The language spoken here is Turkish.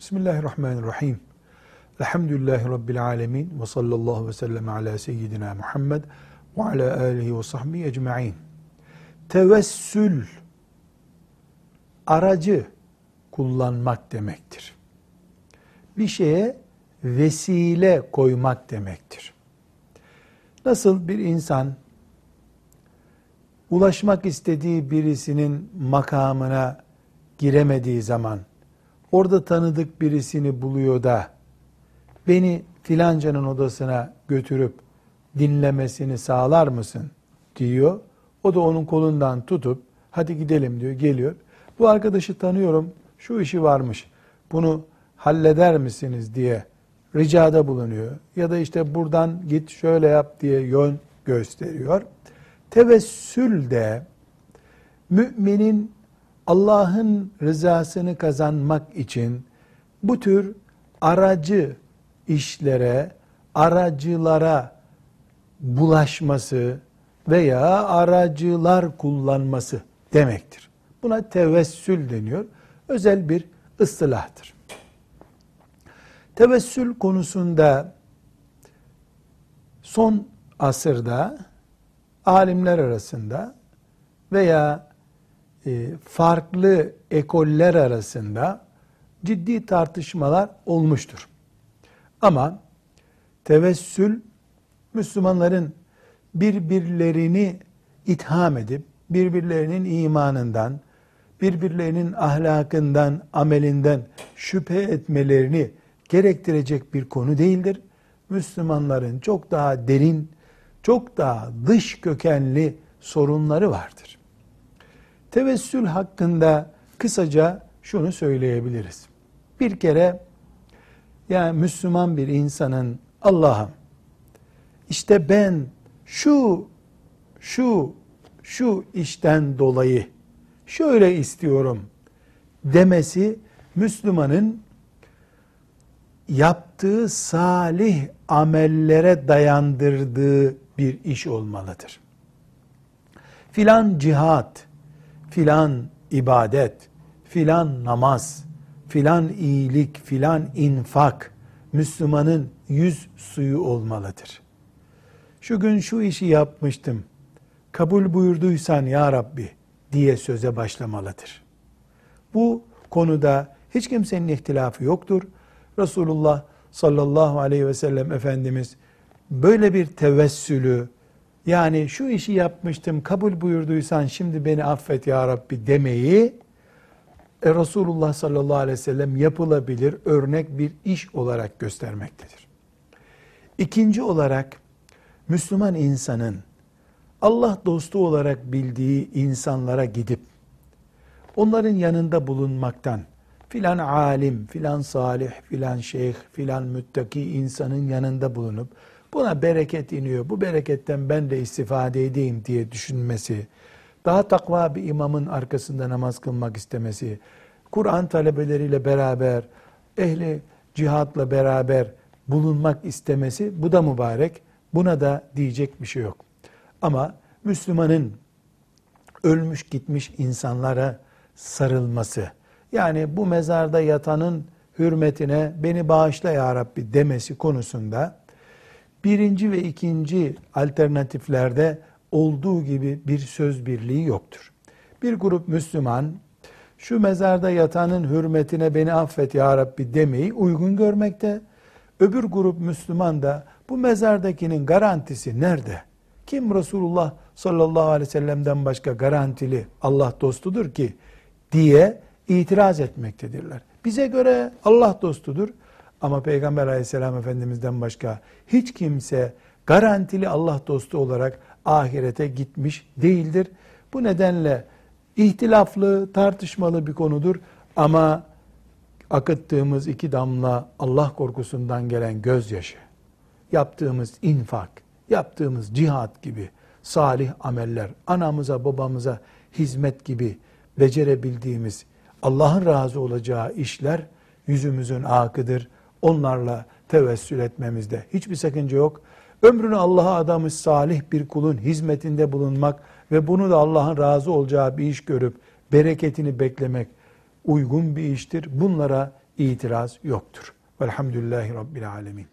Bismillahirrahmanirrahim. Elhamdülillahi Rabbil alemin ve sallallahu ve sellem ala seyyidina Muhammed ve ala alihi ve sahbihi ecma'in. Tevessül aracı kullanmak demektir. Bir şeye vesile koymak demektir. Nasıl bir insan ulaşmak istediği birisinin makamına giremediği zaman orada tanıdık birisini buluyor da beni filancanın odasına götürüp dinlemesini sağlar mısın diyor. O da onun kolundan tutup hadi gidelim diyor geliyor. Bu arkadaşı tanıyorum şu işi varmış bunu halleder misiniz diye ricada bulunuyor. Ya da işte buradan git şöyle yap diye yön gösteriyor. Tevessül de müminin Allah'ın rızasını kazanmak için bu tür aracı işlere, aracılara bulaşması veya aracılar kullanması demektir. Buna tevessül deniyor. Özel bir ıstılahtır. Tevessül konusunda son asırda alimler arasında veya farklı ekoller arasında ciddi tartışmalar olmuştur. Ama tevessül Müslümanların birbirlerini itham edip birbirlerinin imanından, birbirlerinin ahlakından, amelinden şüphe etmelerini gerektirecek bir konu değildir. Müslümanların çok daha derin, çok daha dış kökenli sorunları vardır. Tevessül hakkında kısaca şunu söyleyebiliriz. Bir kere yani Müslüman bir insanın Allah'ım işte ben şu şu şu işten dolayı şöyle istiyorum demesi Müslümanın yaptığı salih amellere dayandırdığı bir iş olmalıdır. Filan cihat, filan ibadet, filan namaz, filan iyilik, filan infak Müslümanın yüz suyu olmalıdır. Şu gün şu işi yapmıştım. Kabul buyurduysan ya Rabbi diye söze başlamalıdır. Bu konuda hiç kimsenin ihtilafı yoktur. Resulullah sallallahu aleyhi ve sellem Efendimiz böyle bir tevessülü yani şu işi yapmıştım kabul buyurduysan şimdi beni affet ya Rabbi demeyi e, Resulullah sallallahu aleyhi ve sellem yapılabilir örnek bir iş olarak göstermektedir. İkinci olarak Müslüman insanın Allah dostu olarak bildiği insanlara gidip onların yanında bulunmaktan filan alim, filan salih, filan şeyh, filan müttaki insanın yanında bulunup buna bereket iniyor, bu bereketten ben de istifade edeyim diye düşünmesi, daha takva bir imamın arkasında namaz kılmak istemesi, Kur'an talebeleriyle beraber, ehli cihatla beraber bulunmak istemesi, bu da mübarek. Buna da diyecek bir şey yok. Ama Müslümanın ölmüş gitmiş insanlara sarılması, yani bu mezarda yatanın hürmetine beni bağışla ya Rabbi demesi konusunda birinci ve ikinci alternatiflerde olduğu gibi bir söz birliği yoktur. Bir grup Müslüman şu mezarda yatanın hürmetine beni affet ya Rabbi demeyi uygun görmekte. Öbür grup Müslüman da bu mezardakinin garantisi nerede? Kim Resulullah sallallahu aleyhi ve sellem'den başka garantili Allah dostudur ki diye itiraz etmektedirler. Bize göre Allah dostudur ama Peygamber aleyhisselam efendimizden başka hiç kimse garantili Allah dostu olarak ahirete gitmiş değildir. Bu nedenle ihtilaflı, tartışmalı bir konudur ama akıttığımız iki damla Allah korkusundan gelen gözyaşı, yaptığımız infak, yaptığımız cihat gibi salih ameller, anamıza babamıza hizmet gibi becerebildiğimiz Allah'ın razı olacağı işler yüzümüzün akıdır. Onlarla tevessül etmemizde hiçbir sakınca yok. Ömrünü Allah'a adamış salih bir kulun hizmetinde bulunmak ve bunu da Allah'ın razı olacağı bir iş görüp bereketini beklemek uygun bir iştir. Bunlara itiraz yoktur. Velhamdülillahi Rabbil Alemin.